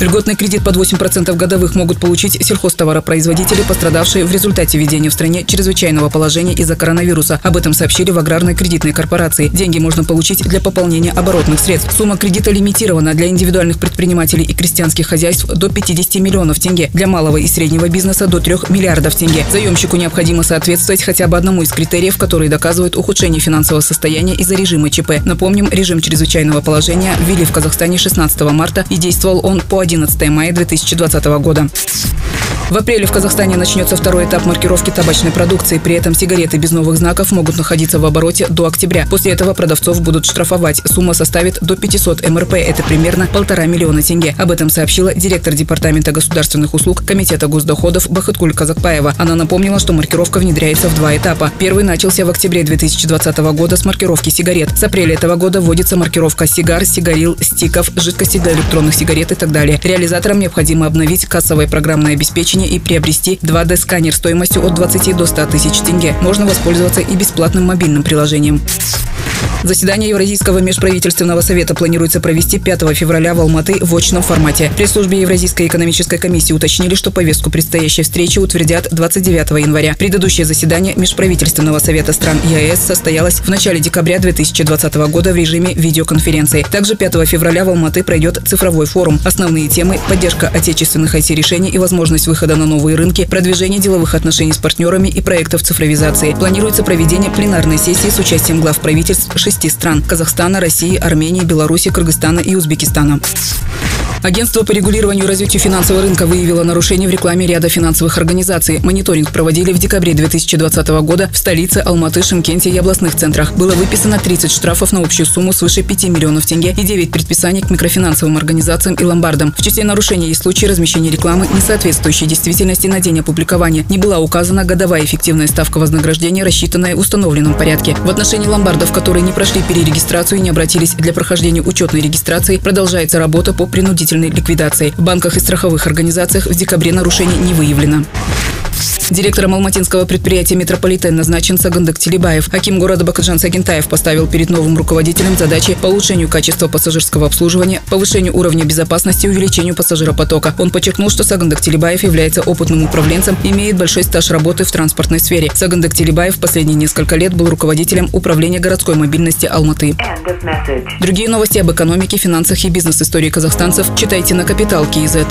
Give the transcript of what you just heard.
Льготный кредит под 8% годовых могут получить сельхозтоваропроизводители, пострадавшие в результате введения в стране чрезвычайного положения из-за коронавируса. Об этом сообщили в аграрной кредитной корпорации. Деньги можно получить для пополнения оборотных средств. Сумма кредита лимитирована для индивидуальных предпринимателей и крестьянских хозяйств до 50 миллионов тенге, для малого и среднего бизнеса до 3 миллиардов тенге. Заемщику необходимо соответствовать хотя бы одному из критериев, которые доказывают ухудшение финансового состояния из-за режима ЧП. Напомним, режим чрезвычайного положения ввели в Казахстане 16 марта и действовал он по 11 мая 2020 года. В апреле в Казахстане начнется второй этап маркировки табачной продукции. При этом сигареты без новых знаков могут находиться в обороте до октября. После этого продавцов будут штрафовать. Сумма составит до 500 МРП. Это примерно полтора миллиона тенге. Об этом сообщила директор Департамента государственных услуг Комитета госдоходов Бахаткуль Казакпаева. Она напомнила, что маркировка внедряется в два этапа. Первый начался в октябре 2020 года с маркировки сигарет. С апреля этого года вводится маркировка сигар, сигарил, стиков, жидкости для электронных сигарет и так далее. Реализаторам необходимо обновить кассовое программное обеспечение оборудование и приобрести 2D-сканер стоимостью от 20 до 100 тысяч тенге. Можно воспользоваться и бесплатным мобильным приложением. Заседание Евразийского межправительственного совета планируется провести 5 февраля в Алматы в очном формате. При службе Евразийской экономической комиссии уточнили, что повестку предстоящей встречи утвердят 29 января. Предыдущее заседание Межправительственного совета стран ЕАЭС состоялось в начале декабря 2020 года в режиме видеоконференции. Также 5 февраля в Алматы пройдет цифровой форум. Основные темы – поддержка отечественных IT-решений и возможность выхода на новые рынки, продвижение деловых отношений с партнерами и проектов цифровизации. Планируется проведение пленарной сессии с участием глав правительств шести стран – Казахстана, России, Армении, Беларуси, Кыргызстана и Узбекистана. Агентство по регулированию и развитию финансового рынка выявило нарушения в рекламе ряда финансовых организаций. Мониторинг проводили в декабре 2020 года в столице Алматы, Шымкенте и областных центрах. Было выписано 30 штрафов на общую сумму свыше 5 миллионов тенге и 9 предписаний к микрофинансовым организациям и ломбардам. В числе нарушений есть случаи размещения рекламы, не соответствующей действительности на день опубликования. Не была указана годовая эффективная ставка вознаграждения, рассчитанная в установленном порядке. В отношении ломбардов, которые не прошли перерегистрацию и не обратились для прохождения учетной регистрации, продолжается работа по принудительному принудительной ликвидации. В банках и страховых организациях в декабре нарушений не выявлено. Директором алматинского предприятия «Метрополитен» назначен Сагандык Телебаев. Аким города Бакаджан Сагентаев поставил перед новым руководителем задачи по улучшению качества пассажирского обслуживания, повышению уровня безопасности и увеличению пассажиропотока. Он подчеркнул, что Сагандык Телебаев является опытным управленцем, имеет большой стаж работы в транспортной сфере. Сагандык Телебаев последние несколько лет был руководителем управления городской мобильности Алматы. Другие новости об экономике, финансах и бизнес-истории казахстанцев читайте на Капитал Киезет.